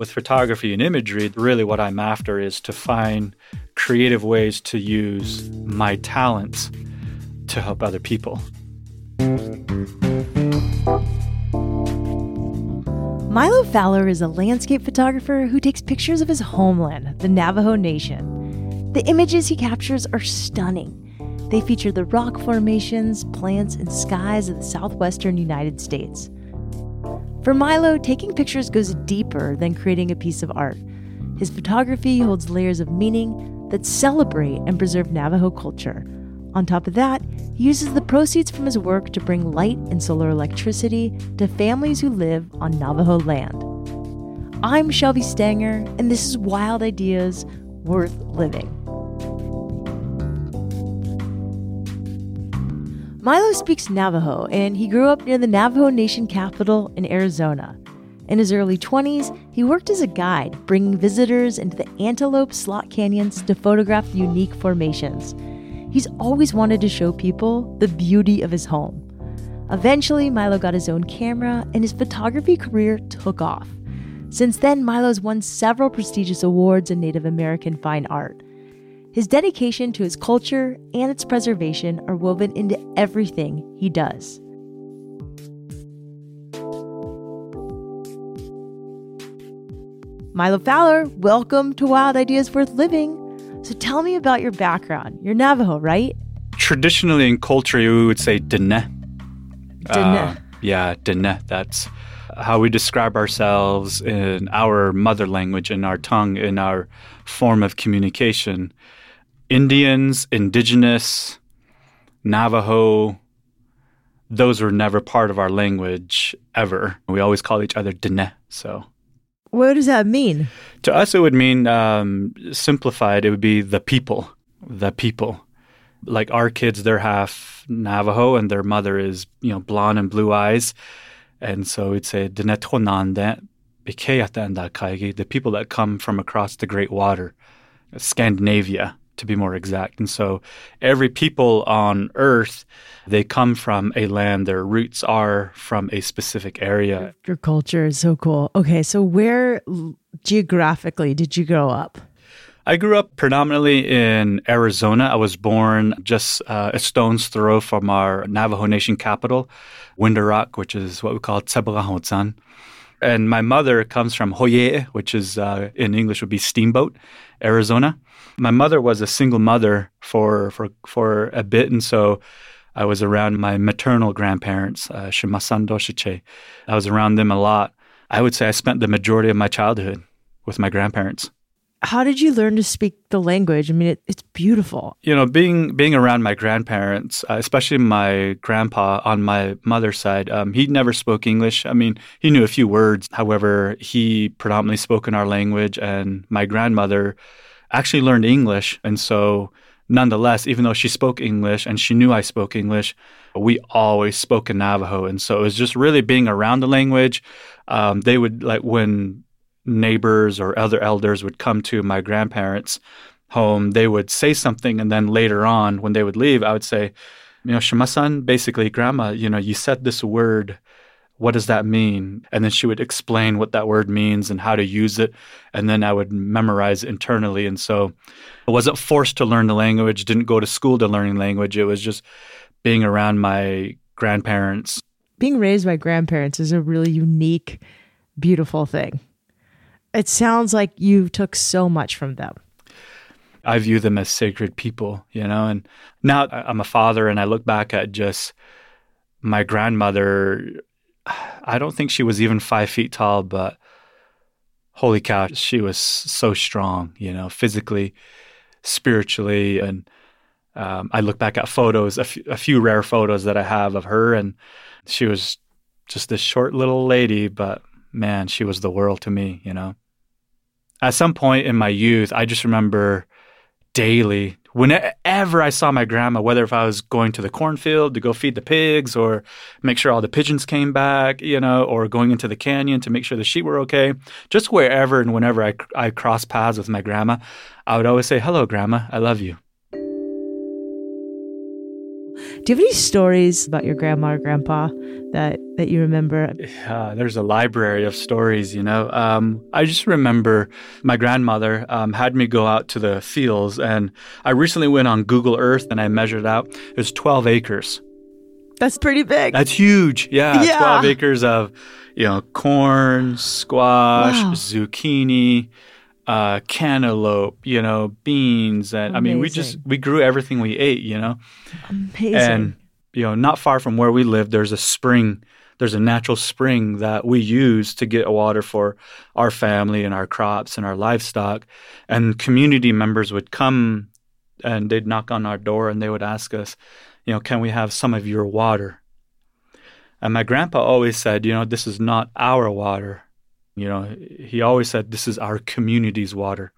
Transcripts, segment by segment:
with photography and imagery, really what I'm after is to find creative ways to use my talents to help other people. Mylo Fowler is a landscape photographer who takes pictures of his homeland, the Navajo Nation. The images he captures are stunning. They feature the rock formations, plants, and skies of the southwestern United States. For Mylo, taking pictures goes deeper than creating a piece of art. His photography holds layers of meaning that celebrate and preserve Navajo culture on top of that, he uses the proceeds from his work to bring light and solar electricity to families who live on Navajo land. I'm Shelby Stanger, and this is Wild Ideas Worth Living. Mylo speaks Navajo, and he grew up near the Navajo Nation capital in Arizona. In his early 20s, he worked as a guide, bringing visitors into the Antelope Slot Canyons to photograph the unique formations He's always wanted to show people the beauty of his home. Eventually, Mylo got his own camera and his photography career took off. Since then, Mylo's won several prestigious awards in Native American fine art. His dedication to his culture and its preservation are woven into everything he does. Mylo Fowler, welcome to Wild Ideas Worth Living. So tell me about your background. You're Navajo, right? Traditionally in culture, we would say Dene. Dene. Uh, yeah, Dene. That's how we describe ourselves in our mother language, in our tongue, in our form of communication. Indians, indigenous, Navajo, those were never part of our language ever. We always call each other Dene. So what does that mean? To us, it would mean um, simplified. It would be the people, the people. Like our kids, they're half Navajo, and their mother is you know blonde and blue eyes, and so we'd say the people that come from across the Great Water, Scandinavia to be more exact. And so every people on earth, they come from a land, their roots are from a specific area. Your culture is so cool. Okay, so where geographically did you grow up? I grew up predominantly in Arizona. I was born just uh, a stone's throw from our Navajo Nation capital, Window Rock, which is what we call Tsebalahotzan. And my mother comes from Hoye, which is uh, in English would be Steamboat, Arizona my mother was a single mother for for for a bit, and so I was around my maternal grandparents, uh, I was around them a lot. I would say I spent the majority of my childhood with my grandparents. How did you learn to speak the language? I mean, it, it's beautiful. You know, being being around my grandparents, uh, especially my grandpa on my mother's side, um, he never spoke English. I mean, he knew a few words. However, he predominantly spoke in our language, and my grandmother actually learned English. And so, nonetheless, even though she spoke English and she knew I spoke English, we always spoke in Navajo. And so it was just really being around the language. Um, they would, like, when neighbors or other elders would come to my grandparents' home, they would say something. And then later on, when they would leave, I would say, you know, Shimasan, basically, grandma, you know, you said this word what does that mean? And then she would explain what that word means and how to use it. And then I would memorize internally. And so I wasn't forced to learn the language, didn't go to school to learn language. It was just being around my grandparents. Being raised by grandparents is a really unique, beautiful thing. It sounds like you took so much from them. I view them as sacred people, you know, and now I'm a father and I look back at just my grandmother I don't think she was even five feet tall, but holy cow, she was so strong, you know, physically, spiritually. And um, I look back at photos, a, f- a few rare photos that I have of her, and she was just this short little lady, but man, she was the world to me, you know. At some point in my youth, I just remember daily whenever I saw my grandma, whether if I was going to the cornfield to go feed the pigs or make sure all the pigeons came back, you know, or going into the canyon to make sure the sheep were okay, just wherever and whenever I, I cross paths with my grandma, I would always say, Hello, grandma, I love you. Do you have any stories about your grandma or grandpa that that you remember? Yeah, there's a library of stories. You know, um, I just remember my grandmother um, had me go out to the fields, and I recently went on Google Earth and I measured out. It was 12 acres. That's pretty big. That's huge. Yeah, Yeah. 12 acres of, you know, corn, squash, Wow. zucchini, uh, cantaloupe, you know, beans, and I mean, we just we grew everything we ate. You know. Amazing. And you know, not far from where we live, there's a spring. There's a natural spring that we use to get water for our family and our crops and our livestock. And community members would come and they'd knock on our door and they would ask us, you know, can we have some of your water? And my grandpa always said, you know, this is not our water. You know, he always said, this is our community's water.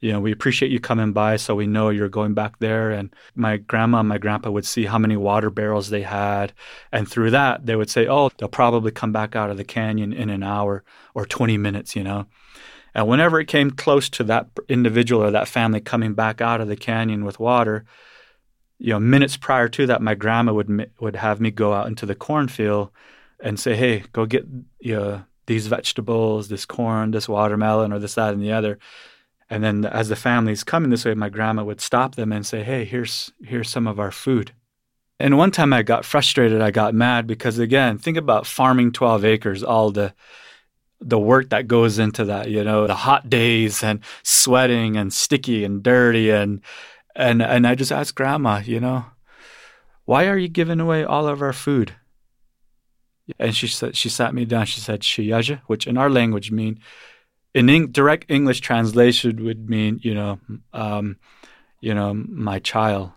You know, we appreciate you coming by so we know you're going back there. And my grandma and my grandpa would see how many water barrels they had. And through that, they would say, oh, they'll probably come back out of the canyon in an hour or 20 minutes, you know. And whenever it came close to that individual or that family coming back out of the canyon with water, you know, minutes prior to that, my grandma would would have me go out into the cornfield and say, "Hey, go get you know, these vegetables, this corn, this watermelon, or this, that, and the other." And then, as the family's coming this way, my grandma would stop them and say, "Hey, here's here's some of our food." And one time, I got frustrated. I got mad because, again, think about farming twelve acres, all the the work that goes into that, you know, the hot days and sweating and sticky and dirty and and and I just asked grandma, you know, why are you giving away all of our food? And she said she sat me down, she said shiyaja, which in our language mean in direct English translation would mean, you know, um, you know, my child.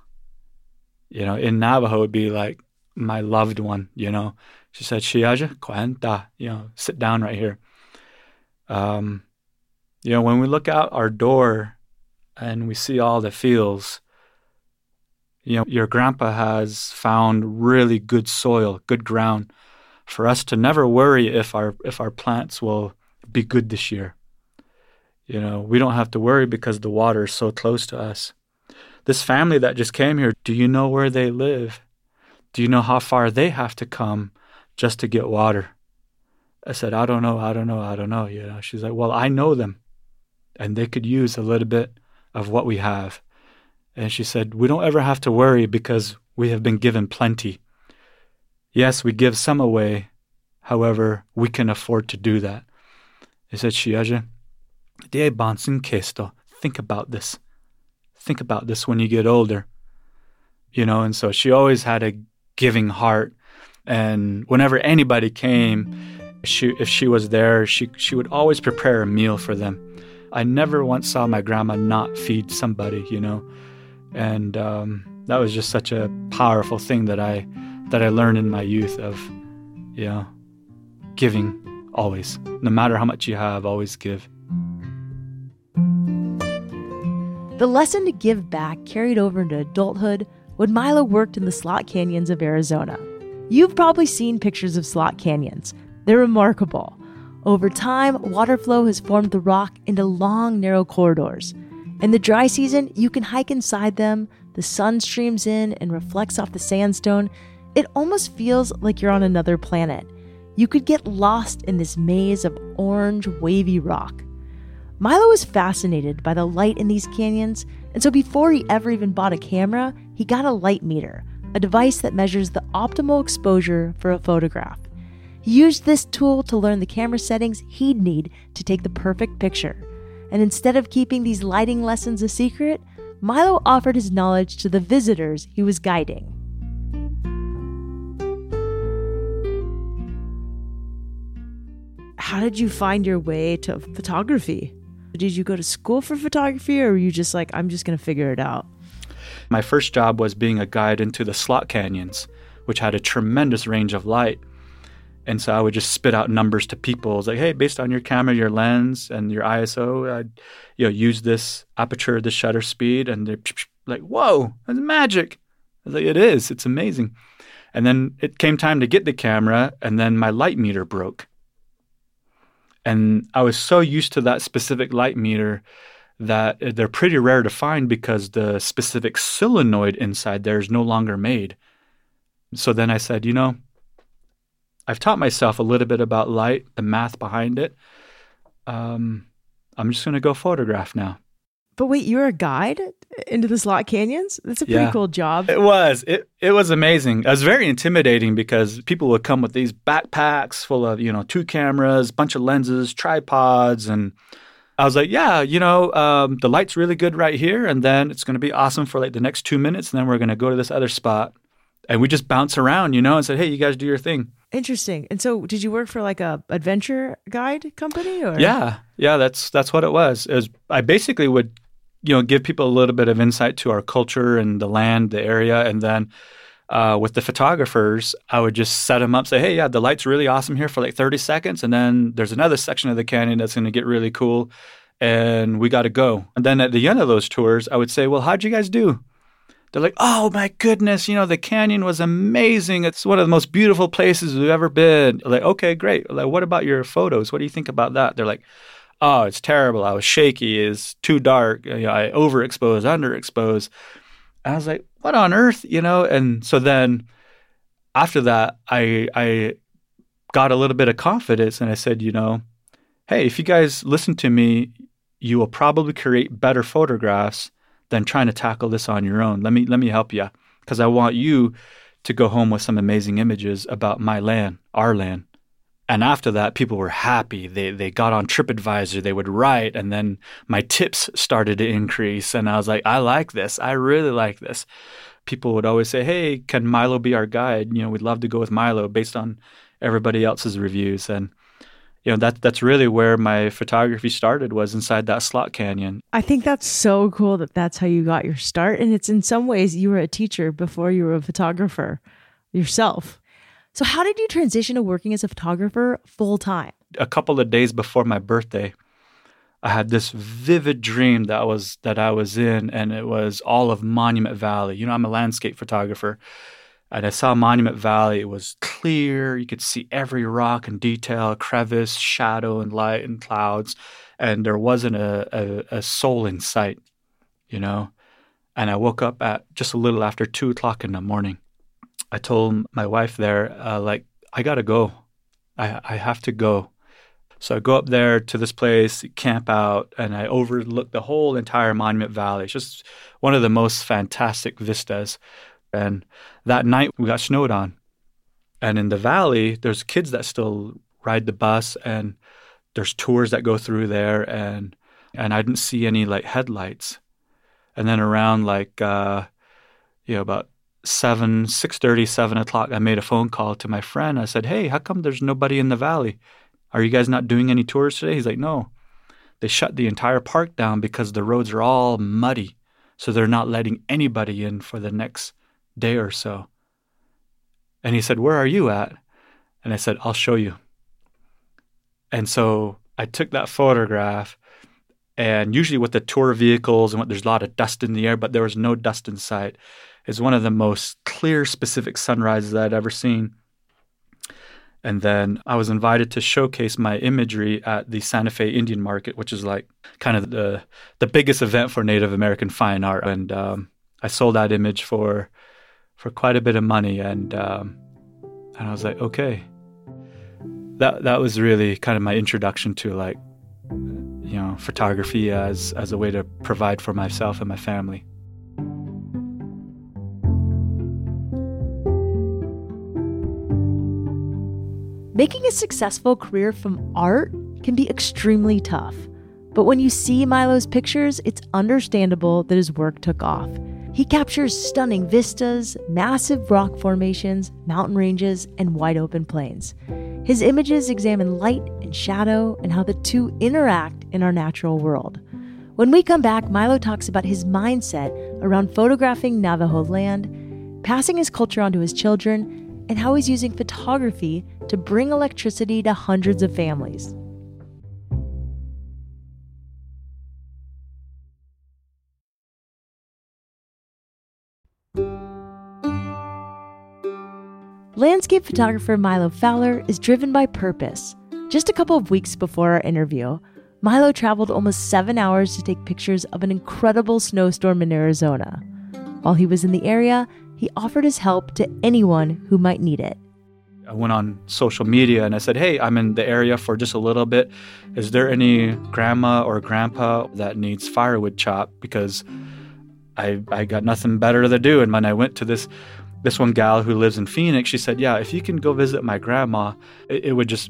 You know, in Navajo it'd be like my loved one, you know. She said, Shiyaja, cuenta, you know, sit down right here. Um, you know, when we look out our door and we see all the fields, you know, your grandpa has found really good soil, good ground for us to never worry if our if our plants will be good this year. You know, we don't have to worry because the water is so close to us. This family that just came here, do you know where they live? Do you know how far they have to come just to get water? I said, I don't know, I don't know, I don't know. You know, she's like, Well, I know them. And they could use a little bit of what we have. And she said, We don't ever have to worry because we have been given plenty. Yes, we give some away. However, we can afford to do that. I said, Shiaja, de bansin kesto. Think about this. Think about this when you get older. You know, and so she always had a giving heart. And whenever anybody came, she, if she was there, she, she would always prepare a meal for them. I never once saw my grandma not feed somebody, you know, and um, that was just such a powerful thing that I that I learned in my youth of, know, giving always, no matter how much you have, always give. The lesson to give back carried over into adulthood when Mylo worked in the slot canyons of Arizona. You've probably seen pictures of slot canyons. They're remarkable. Over time, water flow has formed the rock into long, narrow corridors. In the dry season, you can hike inside them, the sun streams in and reflects off the sandstone. It almost feels like you're on another planet. You could get lost in this maze of orange, wavy rock. Mylo was fascinated by the light in these canyons, and so before he ever even bought a camera, he got a light meter, a device that measures the optimal exposure for a photograph. He used this tool to learn the camera settings he'd need to take the perfect picture. And instead of keeping these lighting lessons a secret, Mylo offered his knowledge to the visitors he was guiding. How did you find your way to photography? Did you go to school for photography or were you just like, I'm just going to figure it out? My first job was being a guide into the slot canyons, which had a tremendous range of light. And so I would just spit out numbers to people. I was like, hey, based on your camera, your lens, and your ISO, I'd, you know, use this aperture, this shutter speed, and they're like, whoa, that's magic. I was like, it is. It's amazing. And then it came time to get the camera, and then my light meter broke. And I was so used to that specific light meter that they're pretty rare to find because the specific solenoid inside there is no longer made. So then I said, you know, I've taught myself a little bit about light, the math behind it. Um, I'm just going to go photograph now. But wait, you're a guide into the slot canyons? That's a pretty Yeah. cool job. It was. It it was amazing. It was very intimidating because people would come with these backpacks full of, you know, two cameras, bunch of lenses, tripods, and I was like, yeah, you know, um, the light's really good right here, and then it's going to be awesome for like the next two minutes, and then we're going to go to this other spot, and we just bounce around, you know, and said, hey, you guys do your thing. Interesting. And so, did you work for like a adventure guide company or? Yeah, yeah, that's that's what it was. It was I basically would, you know, give people a little bit of insight to our culture and the land, the area, and then uh, with the photographers, I would just set them up, say, "Hey, yeah, the light's really awesome here for like 30 seconds, and then there's another section of the canyon that's going to get really cool, and we got to go." And then at the end of those tours, I would say, "Well, how'd you guys do?" They're like, "Oh my goodness, you know, the canyon was amazing. It's one of the most beautiful places we've ever been." Like, okay, great. Like, what about your photos? What do you think about that? They're like, "Oh, it's terrible. I was shaky. It's too dark. I overexpose, underexpose." And I was like, "What on earth?" You know. And so then after that, I I got a little bit of confidence, and I said, "You know, hey, if you guys listen to me, you will probably create better photographs." than trying to tackle this on your own. Let me let me help you because I want you to go home with some amazing images about my land, our land. And after that, people were happy. They they got on TripAdvisor. They would write, and then my tips started to increase. And I was like, I like this. I really like this. People would always say, Hey, can Mylo be our guide? You know, we'd love to go with Mylo based on everybody else's reviews. And you know that that's really where my photography started was inside that slot canyon I think that's so cool that that's how you got your start. And it's in some ways you were a teacher before you were a photographer yourself. So, how did you transition to working as a photographer full time? a couple of days before my birthday, I had this vivid dream that I was that I was in, and it was all of Monument Valley. You know, I'm a landscape photographer, and I saw Monument Valley. It was clear; you could see every rock and detail, crevice, shadow, and light and clouds, and there wasn't a, a, a soul in sight. You know, and I woke up at just a little after two o'clock in the morning. I told my wife there, uh, like, I gotta go. I I have to go. So I go up there to this place, camp out, and I overlook the whole entire Monument Valley. It's just one of the most fantastic vistas. And that night we got snowed on. And in the valley, there's kids that still ride the bus and there's tours that go through there and and I didn't see any like headlights. And then around like uh you know, about seven, six thirty, seven o'clock, I made a phone call to my friend. I said, Hey, how come there's nobody in the valley? Are you guys not doing any tours today? He's like, No. They shut the entire park down because the roads are all muddy. So they're not letting anybody in for the next day or so. And he said, Where are you at? And I said, I'll show you. And so I took that photograph. And usually with the tour vehicles and what there's a lot of dust in the air, but there was no dust in sight. It's one of the most clear, specific sunrises I'd ever seen. And then I was invited to showcase my imagery at the Santa Fe Indian Market, which is like kind of the the biggest event for Native American fine art. And um, I sold that image for for quite a bit of money. And um, and I was like, okay, that that was really kind of my introduction to like you know photography as as a way to provide for myself and my family. Making a successful career from art can be extremely tough. But when you see Mylo's pictures, it's understandable that his work took off. He captures stunning vistas, massive rock formations, mountain ranges, and wide open plains. His images examine light and shadow and how the two interact in our natural world. When we come back, Mylo talks about his mindset around photographing Navajo land, passing his culture on to his children, and how he's using photography to bring electricity to hundreds of families. Landscape photographer Mylo Fowler is driven by purpose. Just a couple of weeks before our interview, Mylo traveled almost seven hours to take pictures of an incredible snowstorm in Arizona. While he was in the area, he offered his help to anyone who might need it. I went on social media and I said, Hey, I'm in the area for just a little bit. Is there any grandma or grandpa that needs firewood chop? Because I, I got nothing better to do. And when I went to this this one gal who lives in Phoenix, she said, Yeah, if you can go visit my grandma, it, it would just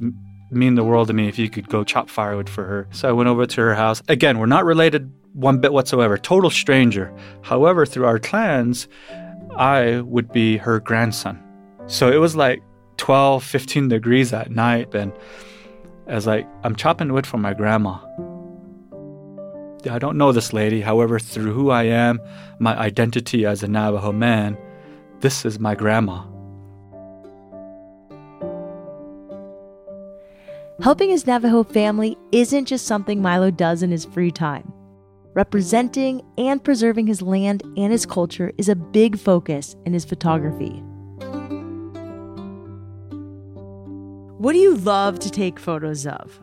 mean the world to me if you could go chop firewood for her. So I went over to her house. Again, we're not related one bit whatsoever, total stranger. However, through our clans, I would be her grandson. So it was like 12, 15 degrees at night. And I was like, I'm chopping wood for my grandma. I don't know this lady. However, through who I am, my identity as a Navajo man, this is my grandma. Helping his Navajo family isn't just something Mylo does in his free time. Representing and preserving his land and his culture is a big focus in his photography. What do you love to take photos of?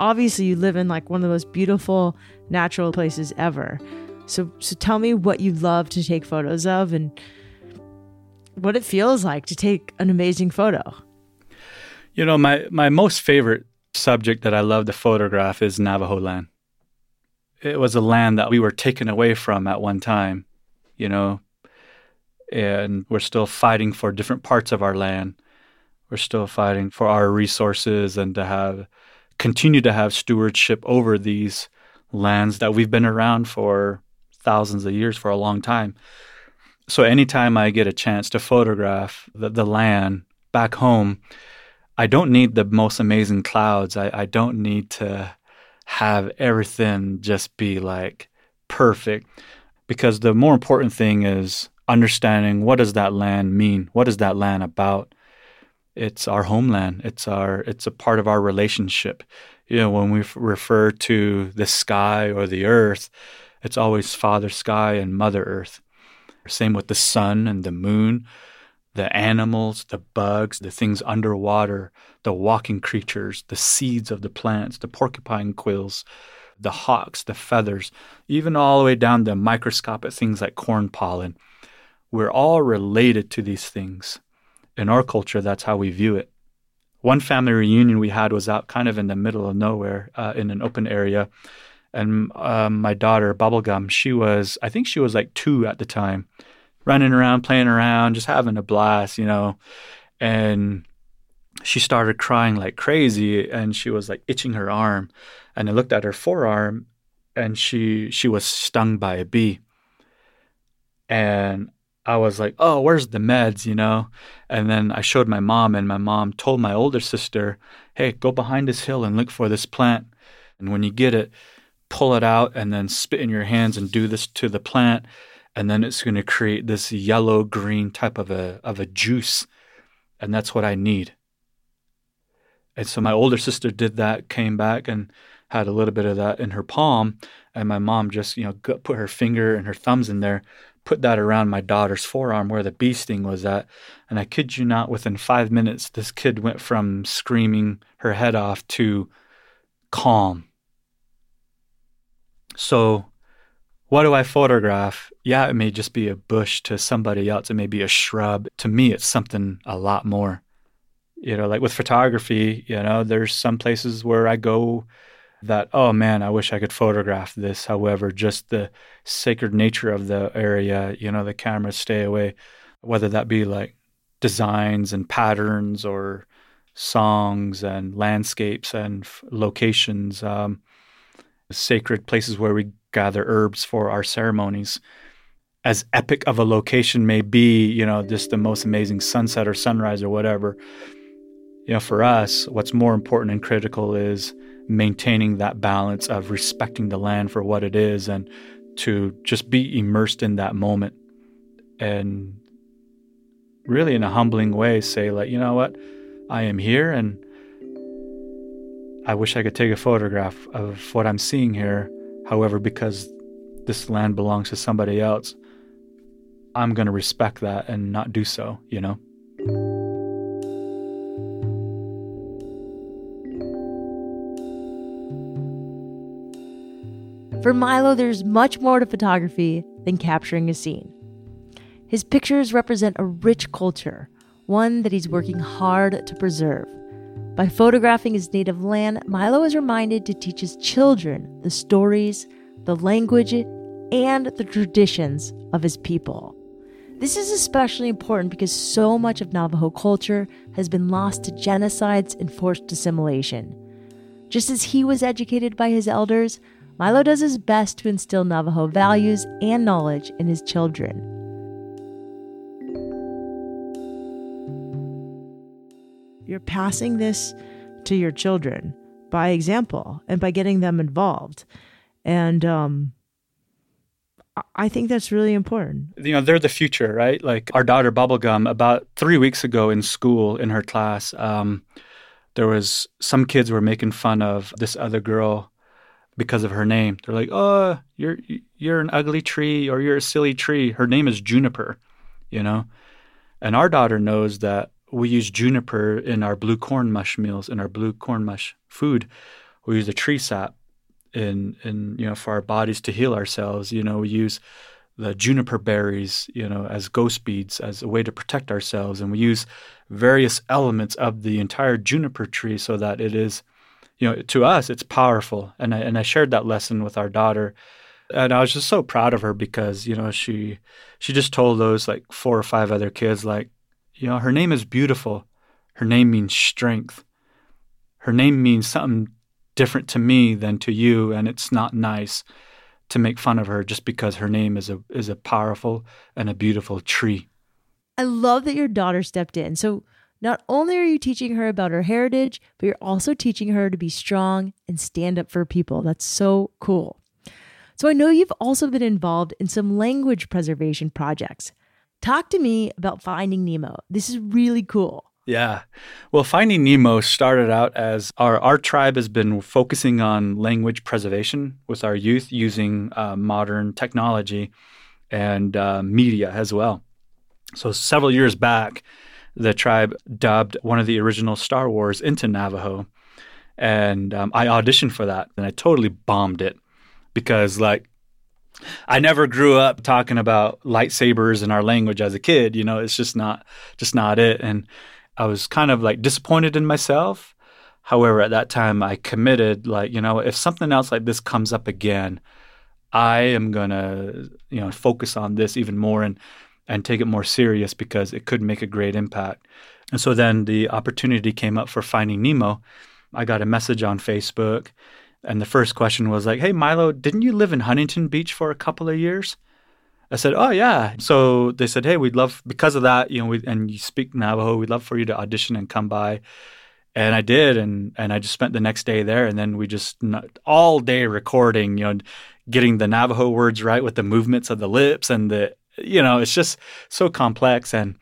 Obviously, you live in like one of the most beautiful natural places ever. So, so tell me what you love to take photos of and what it feels like to take an amazing photo. You know, my, my most favorite subject that I love to photograph is Navajo land. It was a land that we were taken away from at one time, you know, and we're still fighting for different parts of our land. We're still fighting for our resources and to have continue to have stewardship over these lands that we've been around for thousands of years for a long time. So anytime I get a chance to photograph the, the land back home, I don't need the most amazing clouds. I, I don't need to have everything just be like perfect because the more important thing is understanding what does that land mean? What is that land about? It's our homeland. It's our it's a part of our relationship. You know, when we refer to the sky or the earth, it's always Father Sky and Mother Earth. Same with the sun and the moon the animals, the bugs, the things underwater, the walking creatures, the seeds of the plants, the porcupine quills, the hawks, the feathers, even all the way down to microscopic things like corn pollen. We're all related to these things. In our culture, that's how we view it. One family reunion we had was out kind of in the middle of nowhere uh, in an open area. And um, my daughter, Bubblegum, she was, I think she was like two at the time running around, playing around, just having a blast, you know. And she started crying like crazy and she was like itching her arm. And I looked at her forearm and she she was stung by a bee. And I was like, "Oh, where's the meds?" you know? And then I showed my mom and my mom told my older sister, "Hey, go behind this hill and look for this plant. And when you get it, pull it out and then spit in your hands and do this to the plant." and then it's going to create this yellow green type of a of a juice and that's what I need. And so my older sister did that, came back and had a little bit of that in her palm, and my mom just you know put her finger and her thumbs in there, put that around my daughter's forearm where the bee sting was at, and I kid you not, within five minutes, this kid went from screaming her head off to calm. So what do I photograph? Yeah, it may just be a bush to somebody else. It may be a shrub. To me, it's something a lot more. You know, like with photography, you know, there's some places where I go that, oh man, I wish I could photograph this. However, just the sacred nature of the area, you know, the cameras stay away, whether that be like designs and patterns or songs and landscapes and f- locations, um, sacred places where we gather herbs for our ceremonies. As epic of a location may be, you know, just the most amazing sunset or sunrise or whatever, you know, for us, what's more important and critical is maintaining that balance of respecting the land for what it is and to just be immersed in that moment and really in a humbling way say like you know what i am here and i wish i could take a photograph of what i'm seeing here However, because this land belongs to somebody else, I'm going to respect that and not do so, you know? For Mylo, there's much more to photography than capturing a scene. His pictures represent a rich culture, one that he's working hard to preserve. By photographing his native land, Mylo is reminded to teach his children the stories, the language, and the traditions of his people. This is especially important because so much of Navajo culture has been lost to genocides and forced assimilation. Just as he was educated by his elders, Mylo does his best to instill Navajo values and knowledge in his children. You're passing this to your children by example and by getting them involved. And um, I think that's really important. You know, they're the future, right? Like our daughter Bubblegum, about three weeks ago in school, in her class, um, there was some kids were making fun of this other girl because of her name. They're like, "Oh, you're you're an ugly tree, or you're a silly tree." Her name is Juniper, you know. And our daughter knows that we use juniper in our blue corn mush meals, in our blue corn mush food. We use the tree sap in in you know for our bodies to heal ourselves. You know, we use the juniper berries, you know, as ghost beads as a way to protect ourselves, and we use various elements of the entire juniper tree so that it is, you know, to us it's powerful. And I and I shared that lesson with our daughter, and I was just so proud of her because you know she she just told those like four or five other kids like, you know, her name is beautiful, her name means strength, her name means something different to me than to you, and it's not nice to make fun of her just because her name is a is a powerful and a beautiful tree. I love that your daughter stepped in. So not only are you teaching her about her heritage, but you're also teaching her to be strong and stand up for people. That's so cool. So I know you've also been involved in some language preservation projects. Talk to me about Finding Nemo. This is really cool. Yeah. Well, Finding Nemo started out as our, our tribe has been focusing on language preservation with our youth using uh, modern technology and uh, media as well. So, several years back, the tribe dubbed one of the original Star Wars into Navajo. And um, I auditioned for that and I totally bombed it because, like, I never grew up talking about lightsabers in our language as a kid. You know, it's just not, just not it. And I was kind of like disappointed in myself. However, at that time, I committed, like, you know, if something else like this comes up again, I am going to, you know, focus on this even more and, and take it more serious because it could make a great impact. And so then the opportunity came up for Finding Nemo. I got a message on Facebook, and the first question was like, Hey, Mylo, didn't you live in Huntington Beach for a couple of years? I said, "Oh yeah." So they said, "Hey, we'd love because of that, you know, we, and you speak Navajo. We'd love for you to audition and come by." And I did, and and I just spent the next day there, and then we just all day recording, you know, getting the Navajo words right with the movements of the lips and the, you know, it's just so complex. And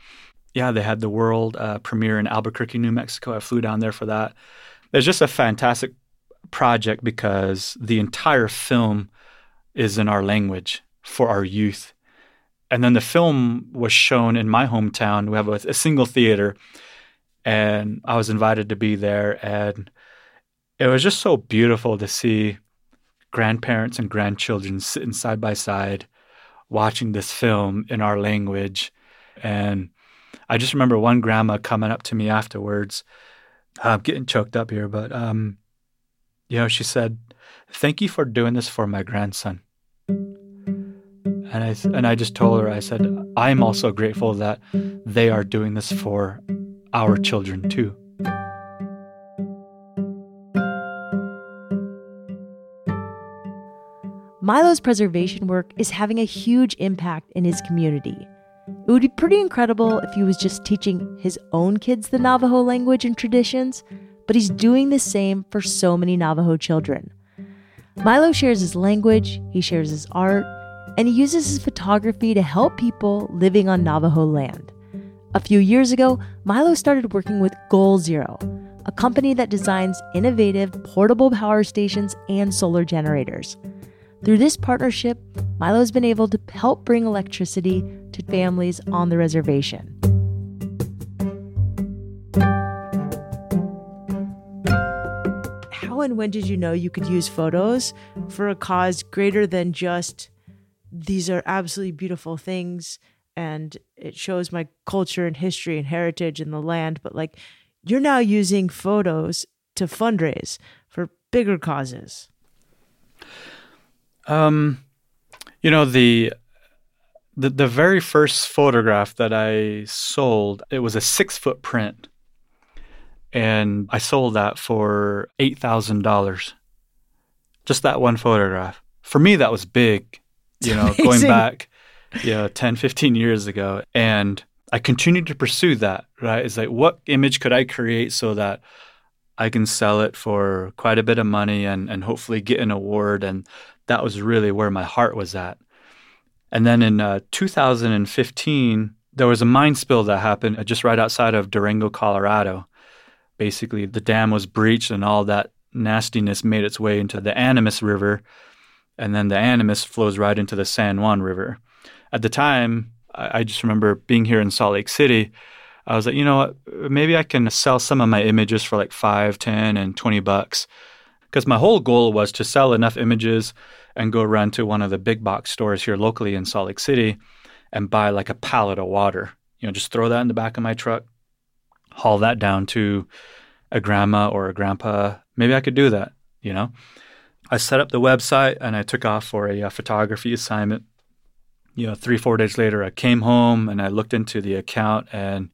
yeah, they had the world uh, premiere in Albuquerque, New Mexico. I flew down there for that. It's just a fantastic project because the entire film is in our language for our youth and then the film was shown in my hometown. We have a, a single theater, and I was invited to be there, and it was just so beautiful to see grandparents and grandchildren sitting side by side watching this film in our language. And I just remember one grandma coming up to me afterwards. I'm getting choked up here, but um, you know, she said, "Thank you for doing this for my grandson." And I and I just told her, I said, I'm also grateful that they are doing this for our children too. Mylo's preservation work is having a huge impact in his community. It would be pretty incredible if he was just teaching his own kids the Navajo language and traditions, but he's doing the same for so many Navajo children. Mylo shares his language, he shares his art, and he uses his photography to help people living on Navajo land. A few years ago, Mylo started working with Goal Zero, a company that designs innovative portable power stations and solar generators. Through this partnership, Mylo has been able to help bring electricity to families on the reservation. How and when did you know you could use photos for a cause greater than just these are absolutely beautiful things and it shows my culture and history and heritage and the land. But like, you're now using photos to fundraise for bigger causes. Um, you know the the the very first photograph that I sold, it was a six foot print, and I sold that for eight thousand dollars. Just that one photograph. For me, that was big. You know, going back, yeah, 10, 15 years ago, and I continued to pursue that. Right, it's like what image could I create so that I can sell it for quite a bit of money and and hopefully get an award and that was really where my heart was at. And then in uh, 2015, there was a mine spill that happened uh, just right outside of Durango, Colorado. Basically, the dam was breached and all that nastiness made its way into the Animas River. And then the Animas flows right into the San Juan River. At the time, I, I just remember being here in Salt Lake City. I was like, you know what? Maybe I can sell some of my images for like five, ten, and 20 bucks because my whole goal was to sell enough images and go run to one of the big box stores here locally in Salt Lake City and buy like a pallet of water. You know, just throw that in the back of my truck, haul that down to a grandma or a grandpa. Maybe I could do that, you know? I set up the website and I took off for a, a photography assignment. You know, three, four days later, I came home and I looked into the account and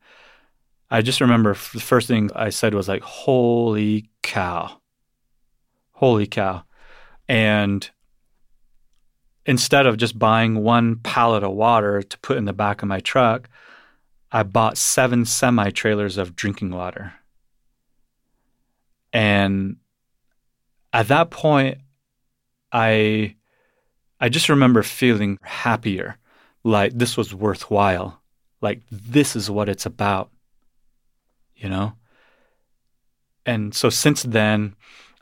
I just remember the first thing I said was like, holy cow holy cow. And instead of just buying one pallet of water to put in the back of my truck, I bought seven semi trailers of drinking water. And at that point, I I just remember feeling happier, like this was worthwhile, like this is what it's about, you know? And so since then,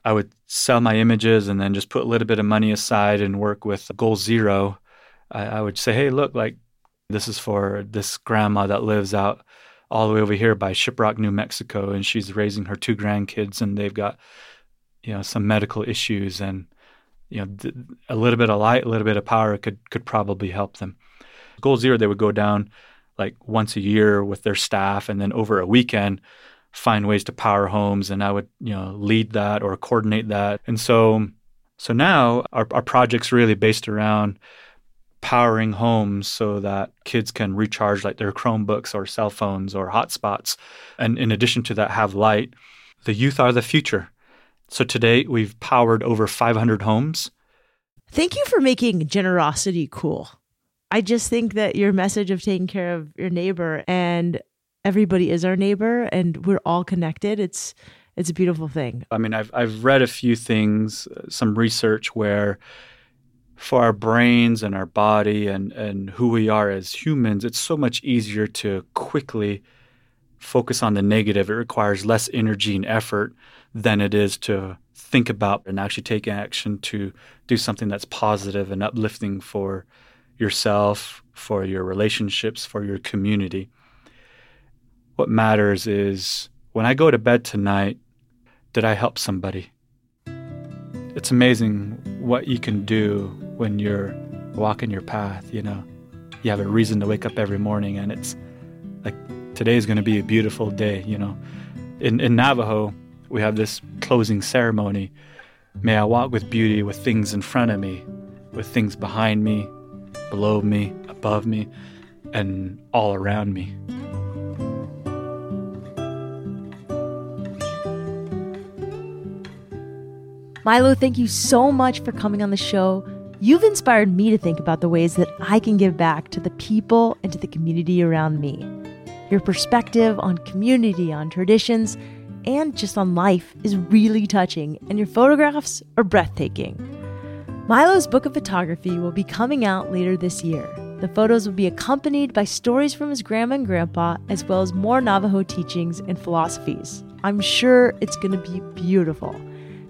I would sell my images and then just put a little bit of money aside and work with Goal Zero. I, I would say, hey, look, like this is for this grandma that lives out all the way over here by Shiprock, New Mexico, and she's raising her two grandkids, and they've got you know some medical issues, and you know th- a little bit of light, a little bit of power could could probably help them. Goal Zero, they would go down like once a year with their staff, and then over a weekend find ways to power homes and I would, you know, lead that or coordinate that. And so so now our, our project's really based around powering homes so that kids can recharge like their Chromebooks or cell phones or hotspots. And in addition to that, have light. The youth are the future. So today we've powered over 500 homes. Thank you for making generosity cool. I just think that your message of taking care of your neighbor and everybody is our neighbor and we're all connected. It's it's a beautiful thing. I mean, I've I've read a few things, uh, some research where for our brains and our body and and who we are as humans, it's so much easier to quickly focus on the negative. It requires less energy and effort than it is to think about and actually take action to do something that's positive and uplifting for yourself, for your relationships, for your community. What matters is when I go to bed tonight, did I help somebody? It's amazing what you can do when you're walking your path, you know. You have a reason to wake up every morning and it's like today is going to be a beautiful day, you know. In in Navajo, we have this closing ceremony. May I walk with beauty with things in front of me, with things behind me, below me, above me, and all around me. Mylo, thank you so much for coming on the show. You've inspired me to think about the ways that I can give back to the people and to the community around me. Your perspective on community, on traditions, and just on life is really touching, and your photographs are breathtaking. Mylo's book of photography will be coming out later this year. The photos will be accompanied by stories from his grandma and grandpa, as well as more Navajo teachings and philosophies. I'm sure it's going to be beautiful.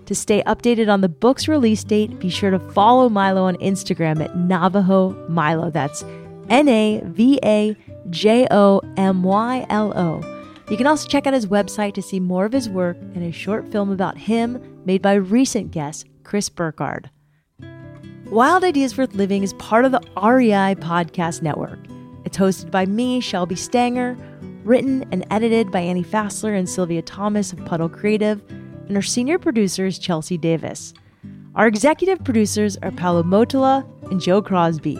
To stay updated on the book's release date, be sure to follow Mylo on Instagram at Navajo Mylo. That's N A V A J O M Y L O. You can also check out his website to see more of his work and a short film about him made by recent guest Chris Burkard. Wild Ideas Worth Living is part of the REI Podcast Network. It's hosted by me, Shelby Stanger, written and edited by Annie Fassler and Sylvia Thomas of Puddle Creative, and our senior producer is Chelsea Davis. Our executive producers are Paolo Motola and Joe Crosby.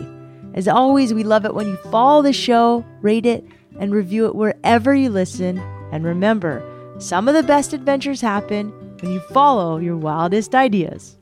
As always, we love it when you follow the show, rate it, and review it wherever you listen. And remember, some of the best adventures happen when you follow your wildest ideas.